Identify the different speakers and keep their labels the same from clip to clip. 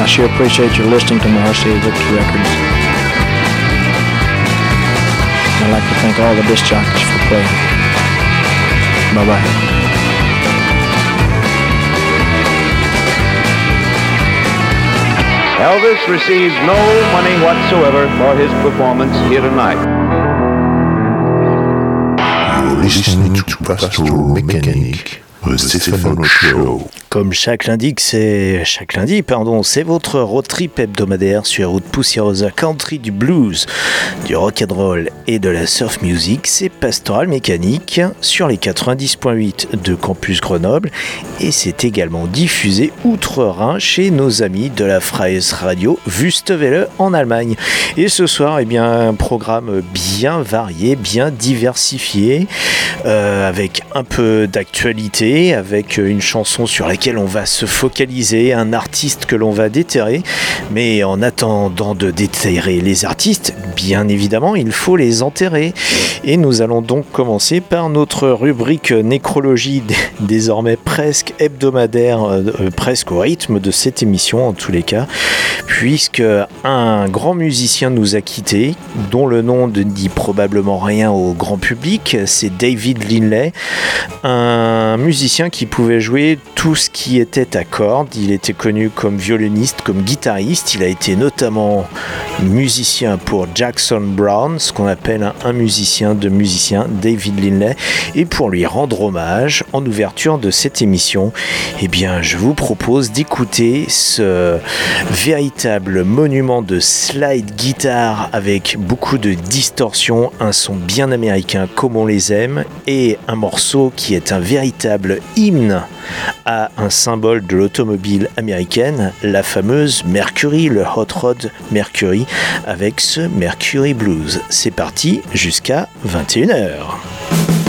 Speaker 1: I sure appreciate your listening to Marcy Victor Records. I'd like to thank all the disc jockeys for playing. Bye bye.
Speaker 2: Elvis received no money whatsoever for his performance here tonight.
Speaker 3: You're listening to Pastoral Mechanic, the Stefano Show.
Speaker 4: Comme chaque lundi, c'est chaque lundi, pardon, c'est votre road trip hebdomadaire sur route poussiéreuse country du blues, du rock and roll et de la surf music. C'est Pastoral Mécanique sur les 90.8 de Campus Grenoble et c'est également diffusé outre-Rhin chez nos amis de la Freies Radio Wüstewelle en Allemagne. Et ce soir, eh bien, un programme bien varié, bien diversifié, euh, avec un peu d'actualité, avec une chanson sur on va se focaliser, un artiste que l'on va déterrer. Mais en attendant de déterrer les artistes, bien évidemment, il faut les enterrer. Et nous allons donc commencer par notre rubrique nécrologie, désormais presque hebdomadaire, euh, presque au rythme de cette émission en tous les cas, puisque un grand musicien nous a quittés, dont le nom ne dit probablement rien au grand public, c'est David Linley, un musicien qui pouvait jouer tout ce qui était à cordes. Il était connu comme violoniste, comme guitariste. Il a été notamment musicien pour Jackson Brown, ce qu'on appelle un, musicien de musicien, David Linley. Et pour lui rendre hommage, en ouverture de cette émission, eh bien, je vous propose d'écouter ce véritable monument de slide guitare avec beaucoup de distorsion, un son bien américain comme on les aime, et un morceau qui est un véritable hymne à un symbole de l'automobile américaine, la fameuse Mercury, le Hot Rod Mercury, avec ce Mercury Blues. C'est parti jusqu'à 21h.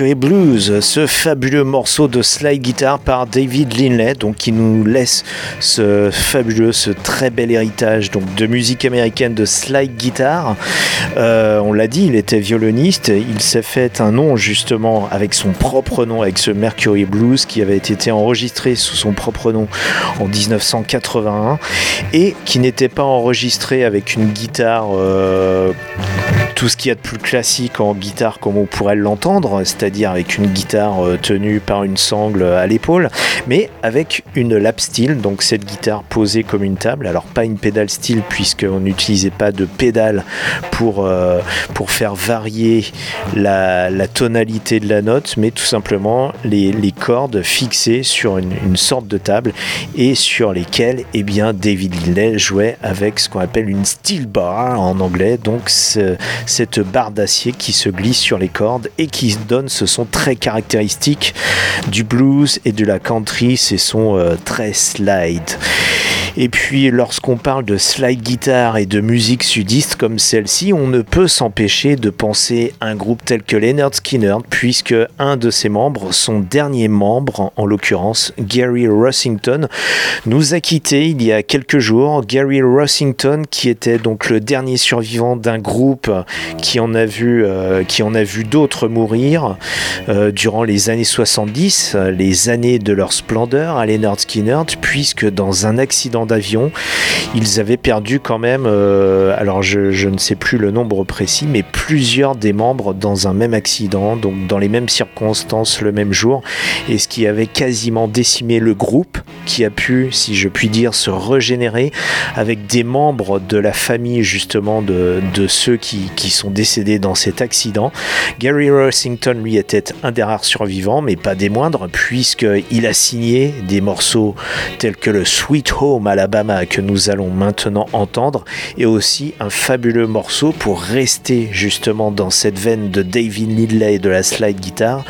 Speaker 5: Mercury
Speaker 4: Blues, ce fabuleux morceau de slide guitar par David Linley, donc qui nous laisse ce fabuleux, ce très bel héritage donc de musique américaine de slide guitar. Euh, on l'a dit, il était violoniste, il s'est fait un nom justement avec son propre nom, avec ce Mercury Blues qui avait été enregistré sous son propre nom en 1981 et qui n'était pas enregistré avec une guitare. euh, tout ce qu'il y a de plus classique en guitare comme on pourrait l'entendre, c'est-à-dire avec une guitare euh, tenue par une sangle à l'épaule, mais avec une lap steel, donc cette guitare posée comme une table. Alors pas une pédale steel puisqu'on n'utilisait pas de pédale pour, euh, pour faire varier la, tonalité de la note, mais tout simplement les, cordes fixées sur une, sorte de table et sur lesquelles eh bien, David Lindley jouait avec ce qu'on appelle une steel bar en anglais, donc cette barre d'acier qui se glisse sur les cordes et qui donne ce son très caractéristique du blues et de la country, ces sons euh, très slide. Et puis lorsqu'on parle de slide guitar et de musique sudiste comme celle-ci, on ne peut s'empêcher de penser un groupe tel que Leonard Skinner, puisque un de ses membres, son dernier membre, en, en l'occurrence Gary Rossington, nous a quittés il y a quelques jours. Gary Rossington, qui était donc le dernier survivant d'un groupe qui en a vu, euh, vu d'autres mourir euh, durant les années 70, euh, les années de leur splendeur à Leonard Skinner, puisque dans un accident d'avion, ils avaient perdu quand même, euh, alors je, ne sais plus le nombre précis, mais plusieurs des membres dans un même accident, donc dans les mêmes circonstances le même jour, et ce qui avait quasiment décimé le groupe, qui a pu, si je puis dire, se régénérer avec des membres de la famille justement de, de ceux qui, qui sont décédés dans cet accident. Gary Rossington, lui, était un des rares survivants, mais pas des moindres, puisqu'il a signé des morceaux tels que le Sweet Home Alabama que nous allons maintenant entendre, et aussi un fabuleux morceau pour rester justement dans cette veine de David Lindley et de la slide guitar,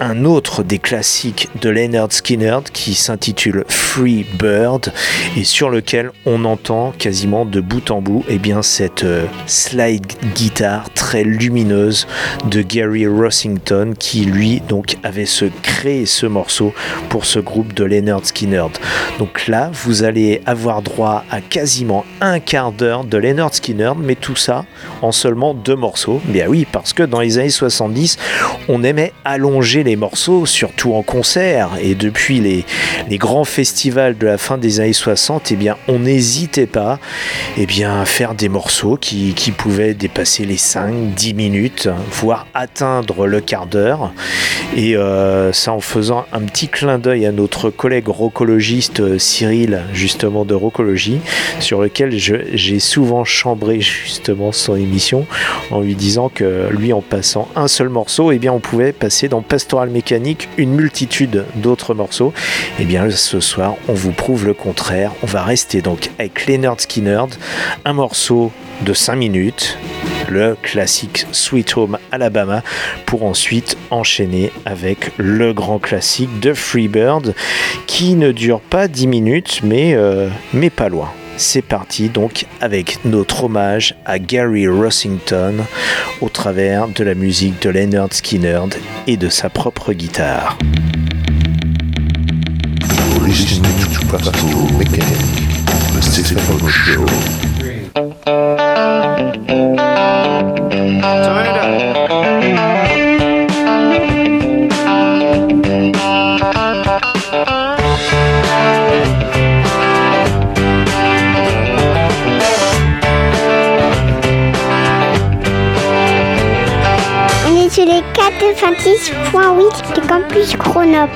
Speaker 4: un autre des classiques de Leonard Skinner qui s'intitule Free Bird et sur lequel on entend quasiment de bout en bout et bien cette euh, slide guitare très lumineuse de Gary Rossington qui lui donc avait se créé ce morceau pour ce groupe de Leonard Skinner. Donc là vous allez avoir droit à quasiment un quart d'heure de Leonard Skinner mais tout ça en seulement deux morceaux. Bien oui parce que dans les années 70 on aimait allonger les morceaux, surtout en concert. Et depuis les, les grands festivals de la fin des années 60, eh bien, on n'hésitait pas eh bien, à faire des morceaux qui, pouvaient dépasser les 5-10 minutes, voire atteindre le quart d'heure. Et euh, ça en faisant un petit clin d'œil à notre collègue rocologiste euh, Cyril, justement de Rocologie, sur lequel j'ai souvent chambré justement son émission en lui disant que lui, en passant un seul morceau, eh bien, on pouvait passer dans Pastoral Mécanique une multitude d'autres morceaux. Eh bien, ce ce soir, on vous prouve le contraire. On va rester donc avec Leonard Skinner, un morceau de 5 minutes, le classique Sweet Home Alabama, pour ensuite enchaîner avec le grand classique de Freebird, qui ne dure pas 10 minutes, mais, euh, mais pas loin. C'est parti donc avec notre hommage à Gary Rossington au travers de la musique de Leonard Skinner et de sa propre guitare.
Speaker 6: 96.8 de Campus Chronop.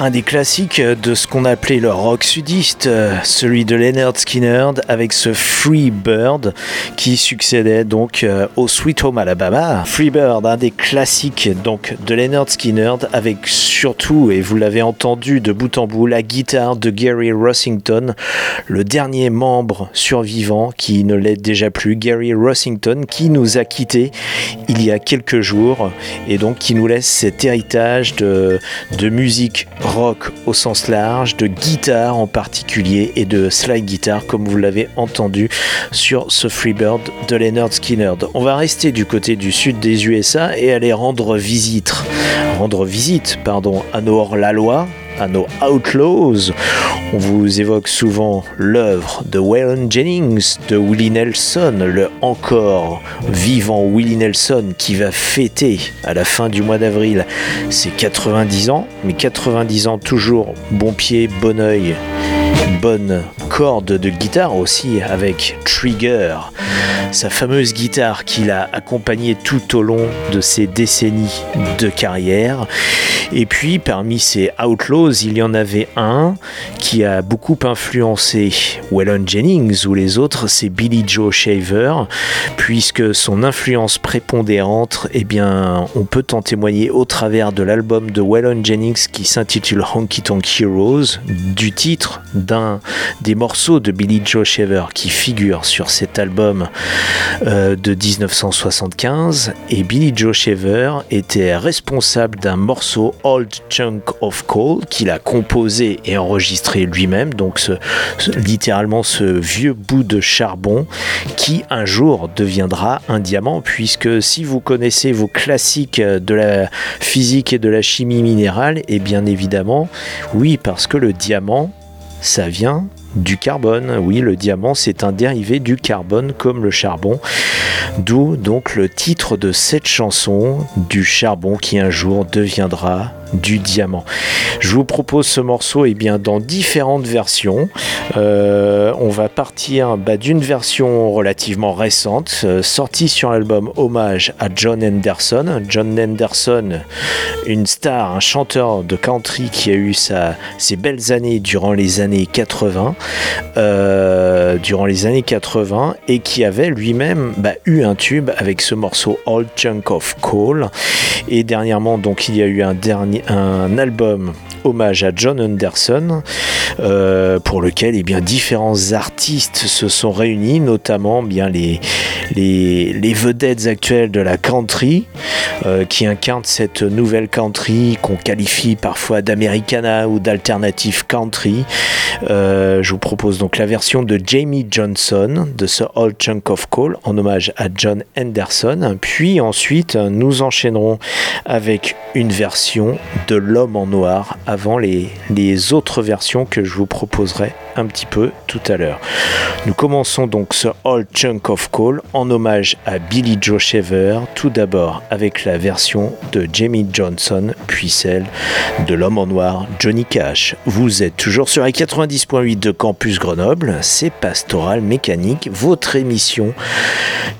Speaker 4: Un des classiques de ce qu'on appelait le rock sudiste, euh, celui de Leonard Skinner avec ce Free Bird qui succédait donc euh, au Sweet Home Alabama. Free Bird, un des classiques donc de Leonard Skinner avec surtout, et vous l'avez entendu de bout en bout, la guitare de Gary Rossington, le dernier membre survivant qui ne l'est déjà plus, Gary Rossington, qui nous a quittés il y a quelques jours et donc qui nous laisse cet héritage de, de musique au sens large, de guitare en particulier et de slide guitar comme vous l'avez entendu sur ce Freebird de Leonard Skinner. On va rester du côté du sud des USA et aller rendre visite, rendre visite pardon, à nos hors-la-loi, à nos Outlaws. On vous évoque souvent l'œuvre de Waylon Jennings, de Willie Nelson, le encore vivant Willie Nelson qui va fêter à la fin du mois d'avril ses 90 ans, mais 90 ans toujours bon pied, bon oeil, bonne corde de guitare aussi avec Trigger, sa fameuse guitare qu'il a accompagnée tout au long de ses décennies de carrière. Et puis parmi ces Outlaws, il y en avait un qui a beaucoup influencé Waylon Jennings ou les autres, c'est Billy Joe Shaver, puisque son influence prépondérante, eh bien, on peut en témoigner au travers de l'album de Waylon Jennings qui s'intitule Honky Tonk Heroes, du titre d'un des morceaux de Billy Joe Shaver qui figure sur cet album euh, de 1975. Et Billy Joe Shaver était responsable d'un morceau Old Chunk of Coal qu'il a composé et enregistré lui-même, donc ce, littéralement ce vieux bout de charbon qui un jour deviendra un diamant, puisque si vous connaissez vos classiques de la physique et de la chimie minérale, et bien évidemment, oui, parce que le diamant, ça vient du carbone. Oui, le diamant, c'est un dérivé du carbone comme le charbon. D'où donc le titre de cette chanson, du charbon qui un jour deviendra du diamant. Je vous propose ce morceau eh bien, dans différentes versions. Euh, on va partir bah, d'une version relativement récente, euh, sortie sur l'album Hommage à John Anderson. John Anderson, une star, un chanteur de country qui a eu sa, ses belles années durant les années 80, euh, durant les années 80, et qui avait lui-même bah, eu un tube avec ce morceau Old Chunk of Coal. Et dernièrement, donc, il y a eu un dernier, un album hommage à John Anderson, euh, pour lequel eh bien, différents artistes se sont réunis, notamment bien les, les, les vedettes actuelles de la country, euh, qui incarnent cette nouvelle country qu'on qualifie parfois d'Americana ou d'alternative country. Euh, je vous propose donc la version de Jamie Johnson de ce Old Chunk of Coal en hommage à John Anderson. Puis ensuite, nous enchaînerons avec une version de L'homme en noir avant les, autres versions que je vous proposerai un petit peu tout à l'heure. Nous commençons donc ce Old Chunk of Coal en hommage à Billy Joe Shaver, tout d'abord avec la version de Jamie Johnson, puis celle de l'homme en noir Johnny Cash. Vous êtes toujours sur la 90.8 de Campus Grenoble, c'est Pastoral Mécanique, votre émission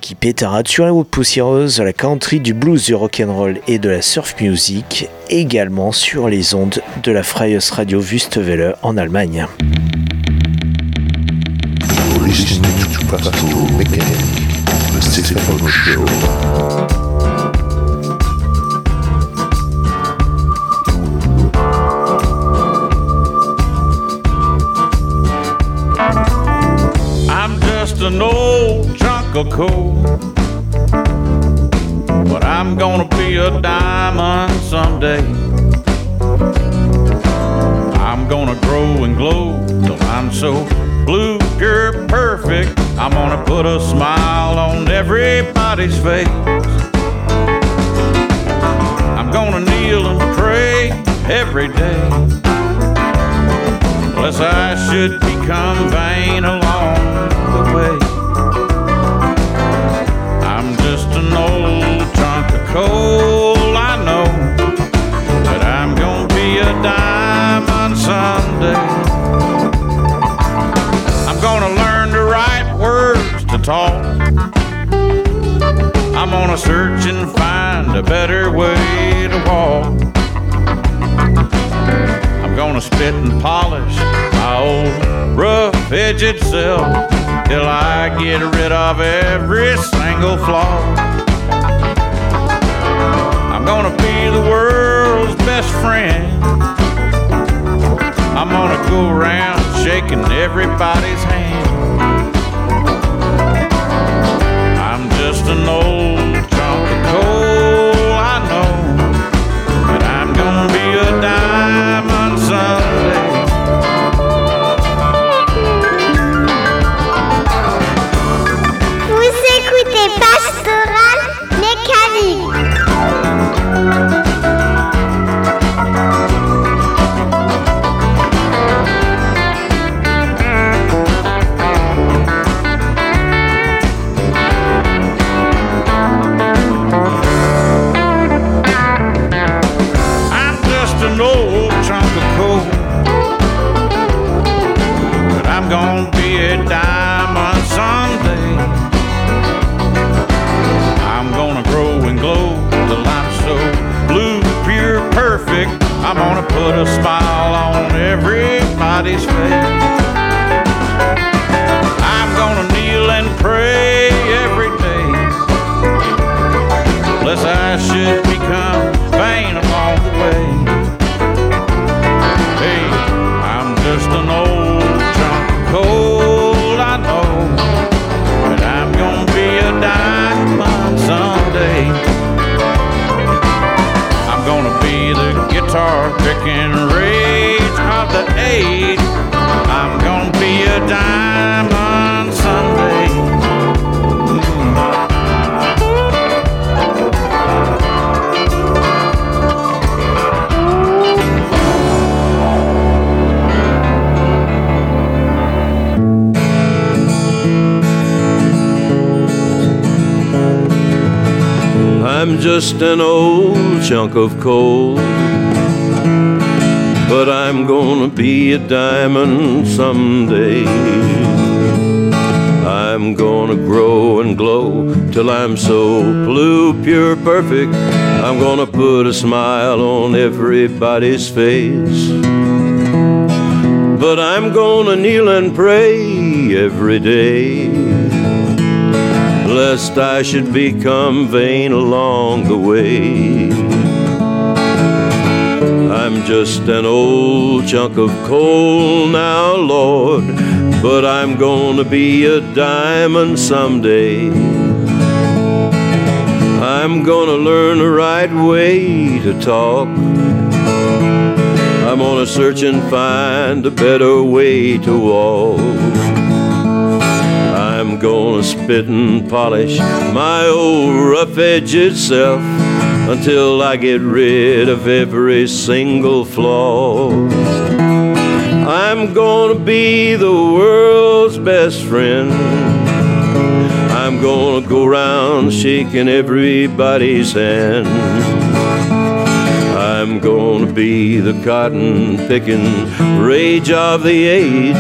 Speaker 4: qui pétarade sur la route poussiéreuse, la country, du blues, du rock'n'roll et de la surf music, également sur les ondes de la Freies Radio Wüstewelle en Allemagne.
Speaker 7: I'm gonna be a diamond someday. I'm gonna grow and glow till I'm so blue, you're perfect. I'm gonna put a smile on everybody's face. I'm gonna kneel and pray every day. Lest I should become vain along the way. I'm just an old coal, I know. But I'm gonna be a diamond someday. I'm gonna learn the right words to talk. I'm gonna search and find a better way to walk. I'm gonna spit and polish my old rough edged self till I get rid of every single flaw. I'm gonna be the world's best friend. I'm gonna go around shaking everybody's hand. I'm just an old chunk of coal, I know. But I'm gonna be a diamond
Speaker 8: just an old chunk of coal. But I'm gonna be a diamond someday. I'm gonna grow and glow till I'm so blue, pure, perfect. I'm gonna put a smile on everybody's face. But I'm gonna kneel and pray every day lest I should become vain along the way. I'm just an old chunk of coal now, Lord, but I'm gonna be a diamond someday. I'm gonna learn the right way to talk. I'm gonna search and find a better way to walk. Spit and polish my old rough edge itself until I get rid of every single flaw. I'm gonna be the world's best friend. I'm gonna go around shaking everybody's hand. I'm gonna be the cotton picking rage of the age.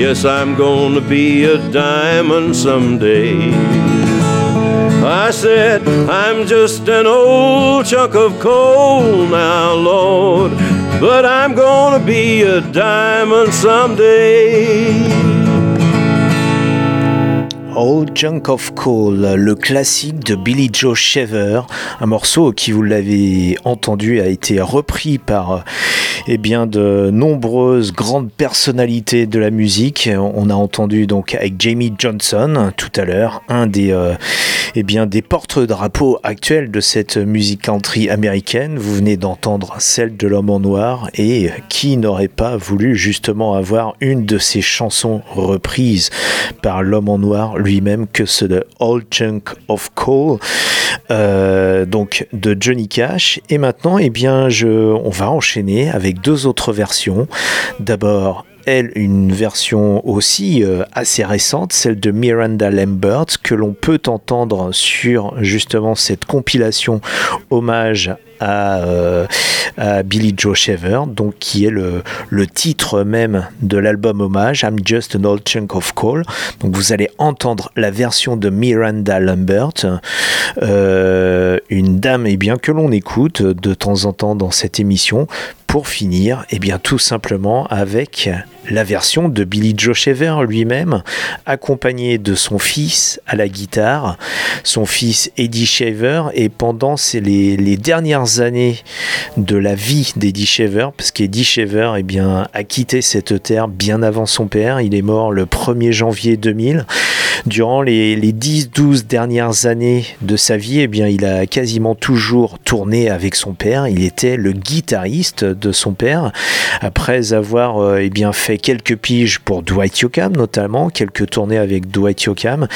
Speaker 8: Yes, I'm gonna be a diamond someday. I said, I'm just an old chunk of coal now, Lord, but I'm gonna be a diamond someday.
Speaker 4: Old Junk of Coal, le classique de Billy Joe Shaver, un morceau qui, vous l'avez entendu, a été repris par eh bien, de nombreuses grandes personnalités de la musique. On a entendu donc avec Jamie Johnson tout à l'heure, un des, euh, eh bien, des porte-drapeaux actuels de cette musique country américaine. Vous venez d'entendre celle de l'homme en noir et qui n'aurait pas voulu justement avoir une de ces chansons reprises par l'homme en noir lui-même que ce de Old Chunk of Coal, euh, donc de Johnny Cash. Et maintenant, eh bien, je, on va enchaîner avec deux autres versions. D'abord, elle, une version aussi euh, assez récente, celle de Miranda Lambert, que l'on peut entendre sur justement cette compilation hommage à, euh, Billy Joe Shaver, donc qui est le, titre même de l'album hommage, I'm Just an Old Chunk of Coal. Vous allez entendre la version de Miranda Lambert, euh, une dame et bien que l'on écoute de temps en temps dans cette émission pour finir, eh bien tout simplement avec la version de Billy Joe Shaver lui-même, accompagné de son fils à la guitare, son fils Eddie Shaver, et pendant les, les, dernières années de la vie d'Eddie Shaver, parce qu'Eddie Shaver eh bien, a quitté cette terre bien avant son père, il est mort le 1er janvier 2000. Durant les, les 10-12 dernières années de sa vie, eh bien, il a quasiment toujours tourné avec son père, il était le guitariste son père, après avoir euh, eh bien, fait quelques piges pour Dwight Yoakam notamment, quelques tournées avec Dwight Yoakam.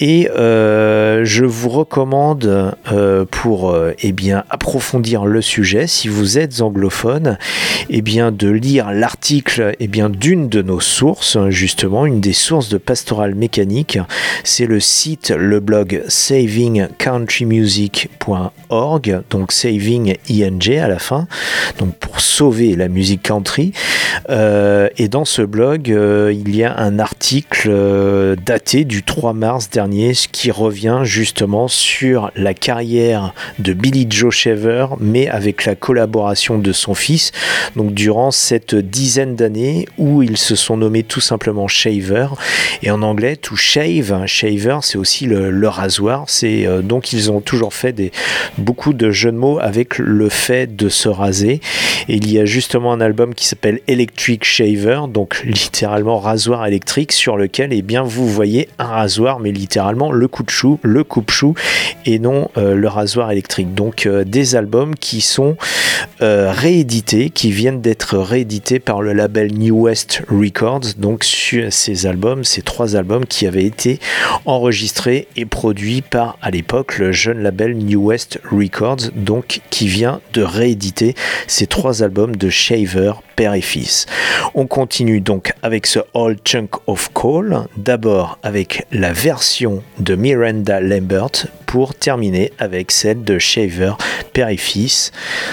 Speaker 4: Et euh, je vous recommande euh, pour euh, eh bien, approfondir le sujet, si vous êtes anglophone, eh bien, de lire l'article eh bien, d'une de nos sources, justement, une des sources de pastoral mécanique. C'est le site, le blog savingcountrymusic.org, donc saving ing à la fin, donc pour sauver la musique country. et dans ce blog, euh, il y a un article euh, daté du 3 mars dernier qui revient justement sur la carrière de Billy Joe Shaver, mais avec la collaboration de son fils. Donc durant cette dizaine d'années où ils se sont nommés tout simplement Shaver, et en anglais to shave, shaver, c'est aussi le, rasoir. Euh, donc ils ont toujours fait des beaucoup de jeux de mots avec le fait de se raser. Et il y a justement un album qui s'appelle Electric Shaver donc littéralement rasoir électrique sur lequel eh bien, vous voyez un rasoir, mais littéralement le coup de chou, le coupe-chou et non euh, le rasoir électrique. Donc euh, des albums qui sont euh, réédités, qui viennent d'être réédités par le label New West Records. Donc sur ces albums, ces trois albums qui avaient été enregistrés et produits par à l'époque le jeune label New West Records, donc qui vient de rééditer ces trois albums de Shaver, père et fils. On continue donc avec ce All Chunk of Coal, d'abord avec la version de Miranda Lambert pour terminer avec celle de Shaver, père et fils.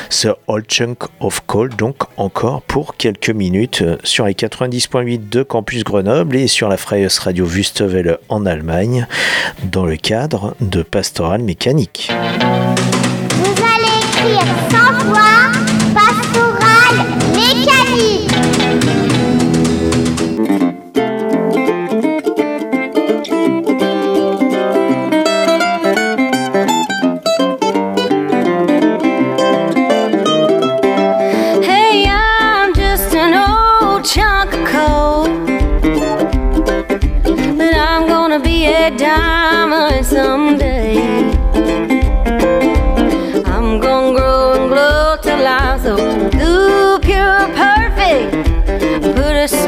Speaker 4: Ce All Chunk of Coal, donc encore pour quelques minutes sur les 90.8 de Campus Grenoble et sur la Freies Radio Wüstewelle en Allemagne dans le cadre de Pastoral Mécanique.
Speaker 6: Vous allez écrire sans voix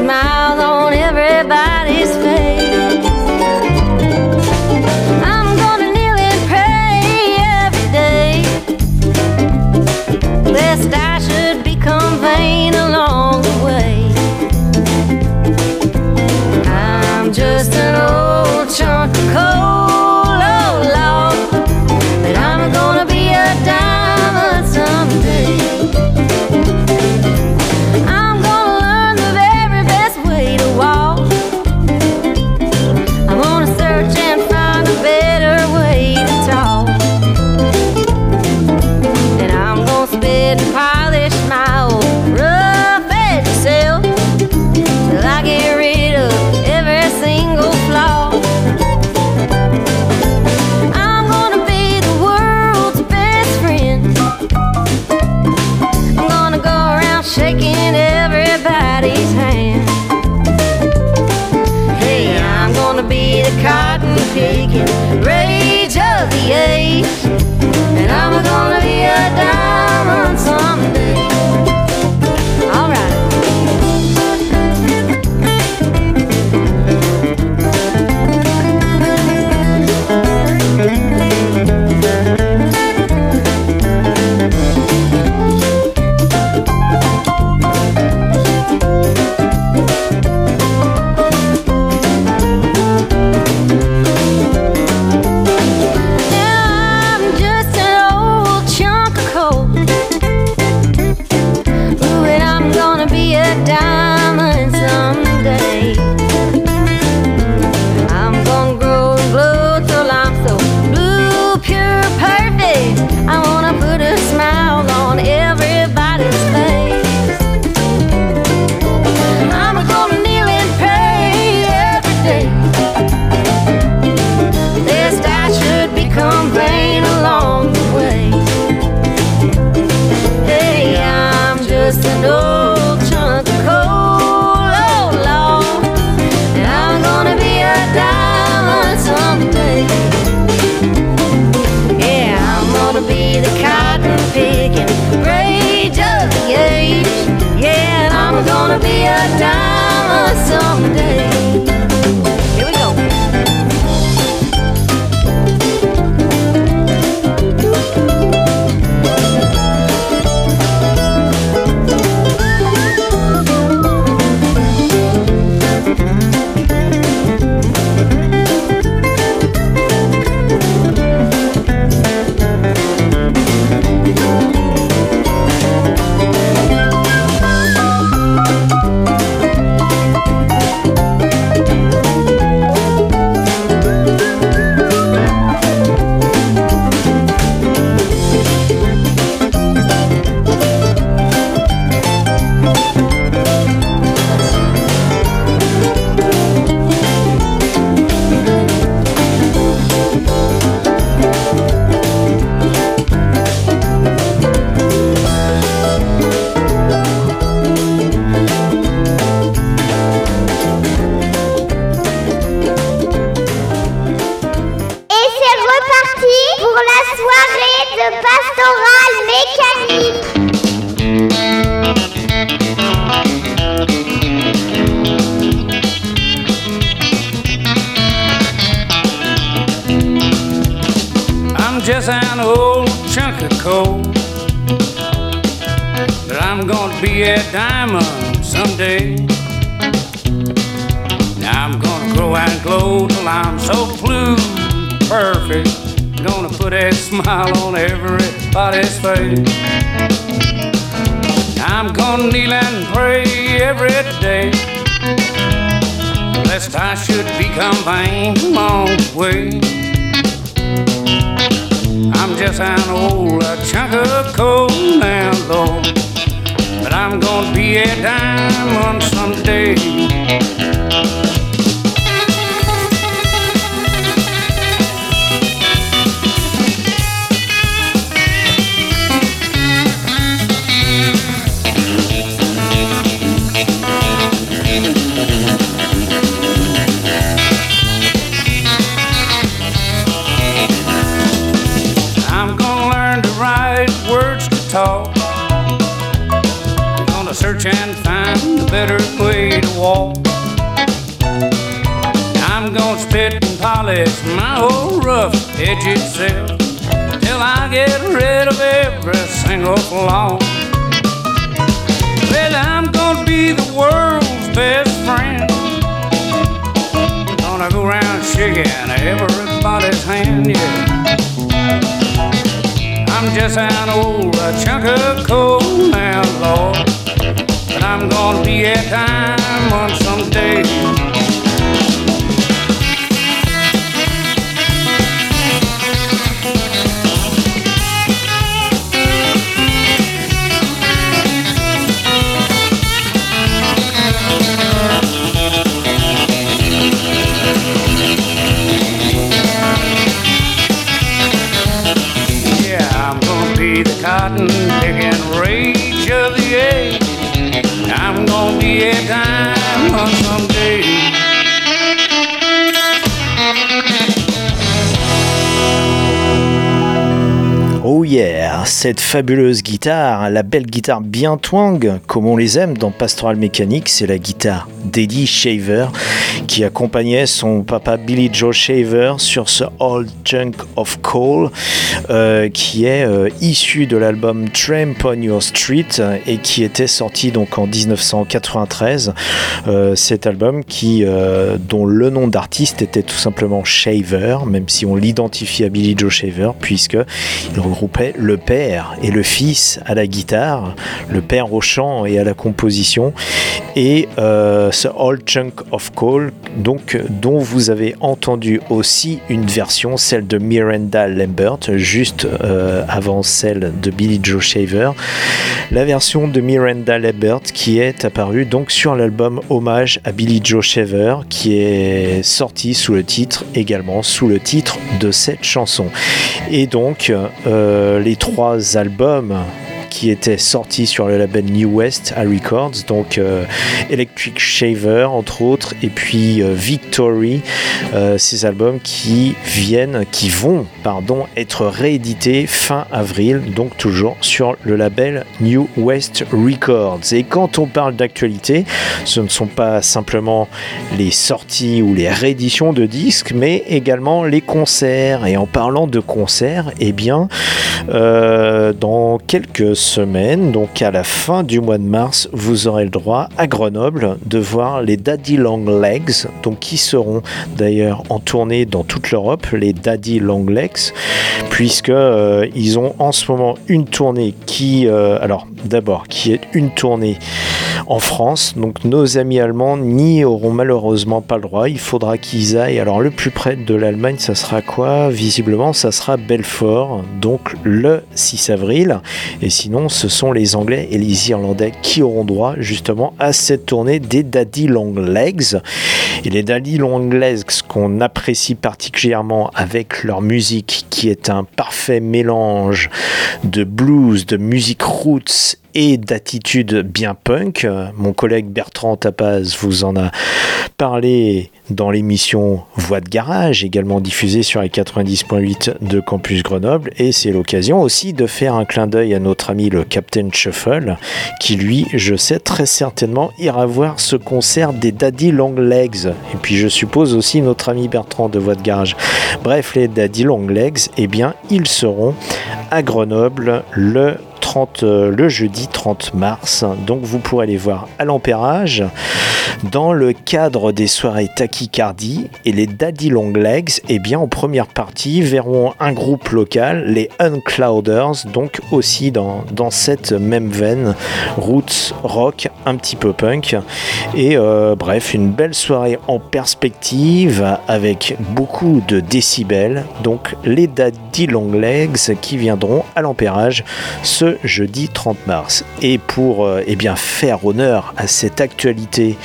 Speaker 9: smile on everybody's coal.
Speaker 10: But I'm gonna be a diamond someday. Now I'm gonna grow and glow till I'm so blue, perfect. Gonna put a smile on everybody's face. I'm gonna kneel and pray every day. Lest I should become vain along the way. I'm just an old chunk of coal now, Lord. But I'm gonna be a diamond someday. Edge itself till I get rid of every single flaw. Well, I'm gonna be the world's best friend. Gonna go around shaking everybody's hand, yeah. I'm just an old chunk of coal now, Lord. But I'm gonna be a diamond someday.
Speaker 4: Cette fabuleuse guitare, la belle guitare bien twang, comme on les aime dans Pastoral Mécanique, c'est la guitare d'Eddie Shaver qui accompagnait son papa Billy Joe Shaver sur ce Old Chunk of Coal euh, qui est euh, issu de l'album Tramp on Your Street et qui était sorti donc en 1993. Euh, cet album dont le nom d'artiste était tout simplement Shaver, même si on l'identifie à Billy Joe Shaver, puisque il regroupait le père et le fils à la guitare, le père au chant et à la composition, et euh, ce Old Chunk of Coal, donc dont vous avez entendu aussi une version, celle de Miranda Lambert, juste euh, avant celle de Billy Joe Shaver, la version de Miranda Lambert qui est apparue donc sur l'album Hommage à Billy Joe Shaver, qui est sorti sous le titre également sous le titre de cette chanson. Et donc euh, les trois albums qui étaient sortis sur le label New West à Records, donc euh, Electric Shaver entre autres, et puis euh, Victory, euh, ces albums qui viennent, qui vont, pardon, être réédités fin avril, donc toujours sur le label New West Records. Et quand on parle d'actualité, ce ne sont pas simplement les sorties ou les rééditions de disques, mais également les concerts. Et en parlant de concerts, eh bien, dans quelques semaines, donc à la fin du mois de mars, vous aurez le droit à Grenoble de voir les Daddy Long Legs, donc qui seront d'ailleurs en tournée dans toute l'Europe, les Daddy Long Legs, puisque euh, ils ont en ce moment une tournée qui, euh, alors d'abord, qui est une tournée en France. Donc nos amis allemands n'y auront malheureusement pas le droit. Il faudra qu'ils aillent. Alors le plus près de l'Allemagne, ça sera quoi? Visiblement, ça sera Belfort, donc le 6 avril. Et sinon, ce sont les Anglais et les Irlandais qui auront droit justement à cette tournée des Daddy Long Legs. Et les Daddy Long Legs qu'on apprécie particulièrement avec leur musique qui est un parfait mélange de blues, de musique roots et d'attitude bien punk. Mon collègue Bertrand Tapaz vous en a parlé dans l'émission Voix de garage, également diffusée sur les 90.8 de Campus Grenoble. Et c'est l'occasion aussi de faire un clin d'œil à notre ami le Captain Shuffle, qui lui, je sais très certainement, ira voir ce concert des Daddy Long Legs. Et puis je suppose aussi notre ami Bertrand de Voix de garage. Bref, les Daddy Long Legs, eh bien, ils seront à Grenoble le 30, euh, le jeudi 30 mars. Donc vous pourrez les voir à l'Empérage dans le cadre des soirées Tachycardie et les Daddy Long Legs. Et bien en première partie verront un groupe local, les Unclouders, donc aussi dans, cette même veine, roots rock, un petit peu punk. Et euh, bref, une belle soirée en perspective avec beaucoup de décibels. Donc les Daddy Long Legs qui viendront à l'Empérage ce jeudi 30 mars. Et pour euh, eh bien, faire honneur à cette actualité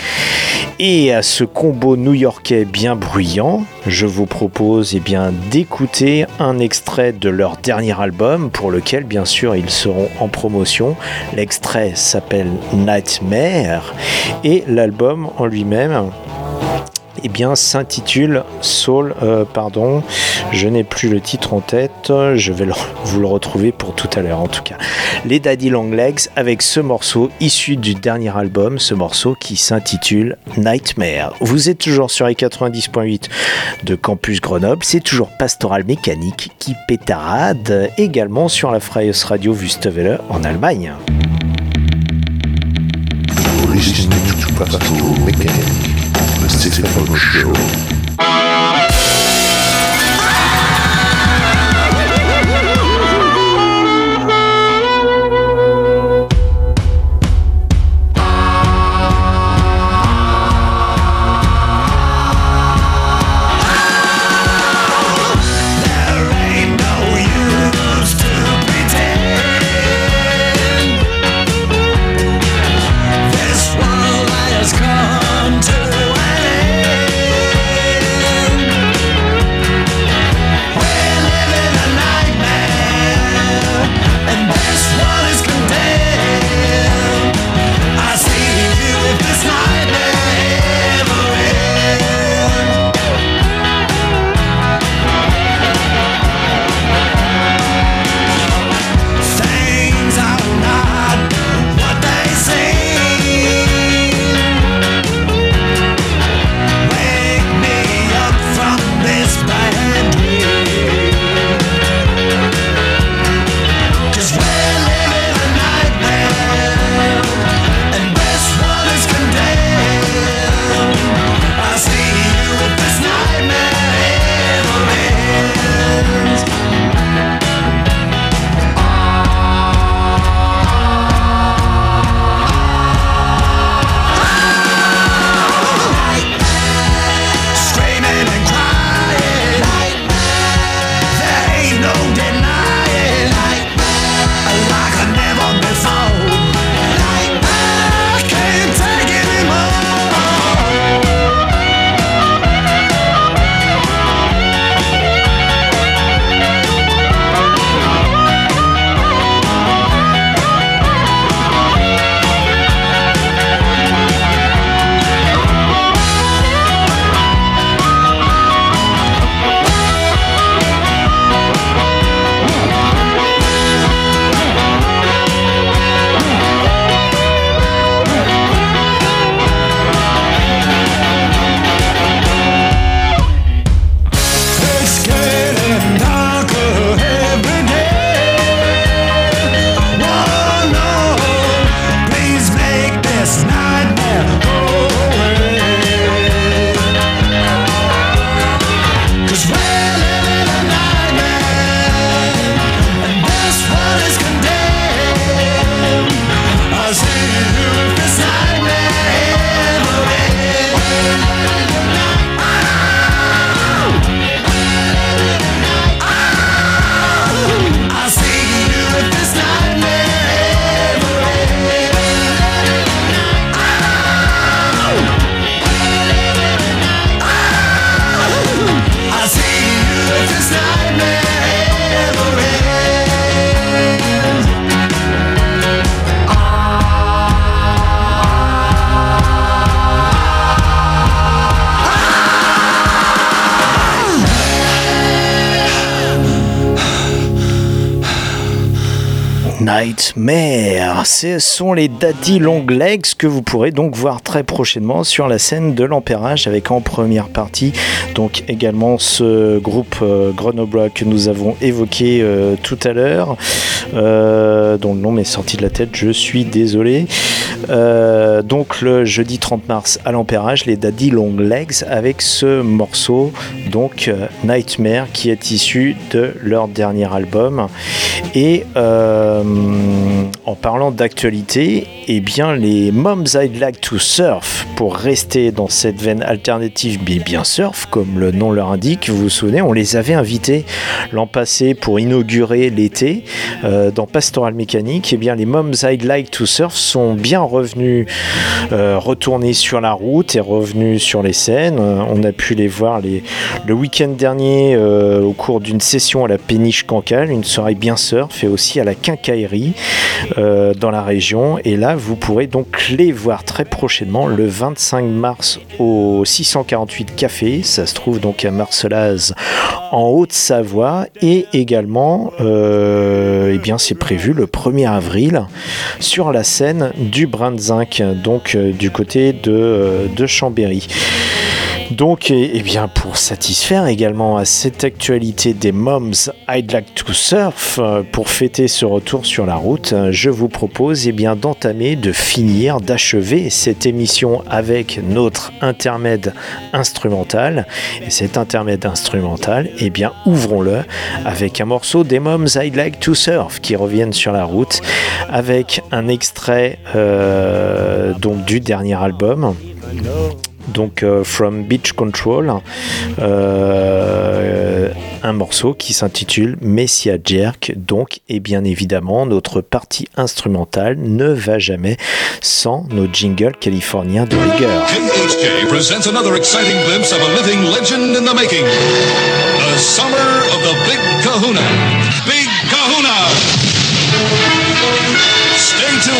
Speaker 4: et à ce combo new-yorkais bien bruyant, je vous propose eh bien, d'écouter un extrait de leur dernier album pour lequel bien sûr ils seront en promotion. L'extrait s'appelle Nightmare et l'album en lui-même eh bien, s'intitule Soul, euh, pardon, je n'ai plus le titre en tête, je vais vous le retrouver pour tout à l'heure en tout cas. Les Daddy Long Legs avec ce morceau issu du dernier album, ce morceau qui s'intitule Nightmare. Vous êtes toujours sur les 90.8 de Campus Grenoble, c'est toujours Pastoral Mécanique qui pétarade également sur la Freies Radio Wüstewelle en Allemagne.
Speaker 3: The Stefano Show.
Speaker 4: Nightmare. Ce sont les Daddy Long Legs que vous pourrez donc voir très prochainement sur la scène de l'Empérage avec en première partie donc également ce groupe euh, Grenoble que nous avons évoqué euh, tout à l'heure euh, dont le nom m'est sorti de la tête, je suis désolé. Euh, donc le jeudi 30 mars à l'Empérage, les Daddy Long Legs avec ce morceau donc Nightmare qui est issu de leur dernier album et en parlant d'actualité, eh bien les Moms I'd Like to Surf, pour rester dans cette veine alternative bien surf, comme le nom leur indique, vous vous souvenez, on les avait invités l'an passé pour inaugurer l'été euh, dans Pastoral Mécanique. Eh bien les Moms I'd Like to Surf sont bien revenus, euh, retournés sur la route et revenus sur les scènes. Euh, on a pu les voir le week-end dernier au cours d'une session à la péniche Cancale, une soirée bien surf et aussi à la quincaillerie euh, dans la région. Et là, vous pourrez donc les voir très prochainement le 25 mars au 648 Café. Ça se trouve donc à Marcelaz en Haute-Savoie. Et également, euh, eh bien, c'est prévu le 1er avril sur la scène du Brin de Zinc, donc euh, du côté de, euh, de Chambéry. Donc, eh eh bien, pour satisfaire également à cette actualité des Moms I'd Like to Surf, euh, pour fêter ce retour sur la route, euh, je vous propose eh bien, d'entamer, de finir, d'achever cette émission avec notre intermède instrumental. Et cet intermède instrumental, eh bien, ouvrons-le avec un morceau des Moms I'd Like to Surf qui reviennent sur la route, avec un extrait euh, donc du dernier album donc euh, From Beach Control, euh, un morceau qui s'intitule Messia Jerk. Donc, et bien évidemment, notre partie instrumentale ne va jamais sans nos jingles californiens de rigueur.
Speaker 11: Presents another exciting glimpse of a legend in the making.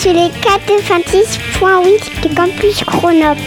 Speaker 6: Sur les 96.8 de Campus Grenoble.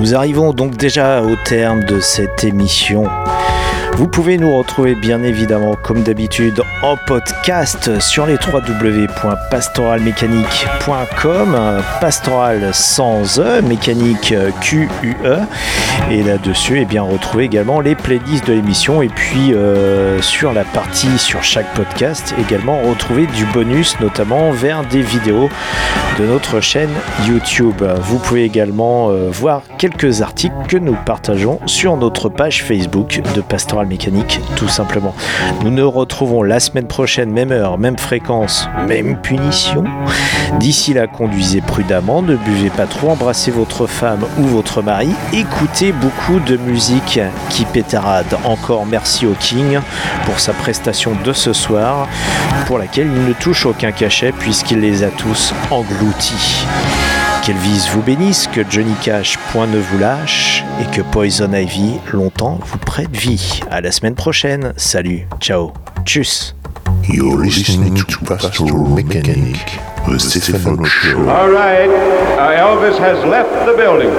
Speaker 4: Nous arrivons donc déjà au terme de cette émission. Vous pouvez nous retrouver bien évidemment comme d'habitude en podcast sur les www.pastoralmécanique.com pastoral sans E, mécanique Q-U-E et là-dessus et bien retrouver également les playlists de l'émission et puis euh, sur la partie sur chaque podcast également retrouver du bonus notamment vers des vidéos de notre chaîne YouTube. Vous pouvez également euh, voir quelques articles que nous partageons sur notre page Facebook de Pastoral Mécanique tout simplement. Nous nous retrouvons la semaine prochaine, même heure, même fréquence, même punition. D'ici là, conduisez prudemment, ne buvez pas trop, embrassez votre femme ou votre mari, écoutez beaucoup de musique qui pétarade. Encore merci au King pour sa prestation de ce soir, pour laquelle il ne touche aucun cachet puisqu'il les a tous engloutis. Qu'Elvis vous bénisse, que Johnny Cash point ne vous lâche et que Poison Ivy longtemps vous prête vie. À la semaine prochaine. Salut, ciao, tchuss.
Speaker 3: You're listening to Pastoral Mechanic, the Stefano Show.
Speaker 2: All right, uh, Elvis has left the building.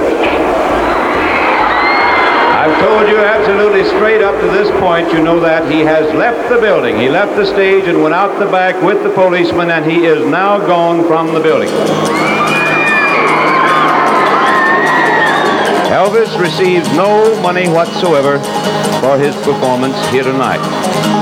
Speaker 2: I've told you absolutely straight up to this point, you know that he has left the building. He left the stage and went out the back with the policeman, and he is now gone from the building. Elvis receives no money whatsoever for his performance here tonight.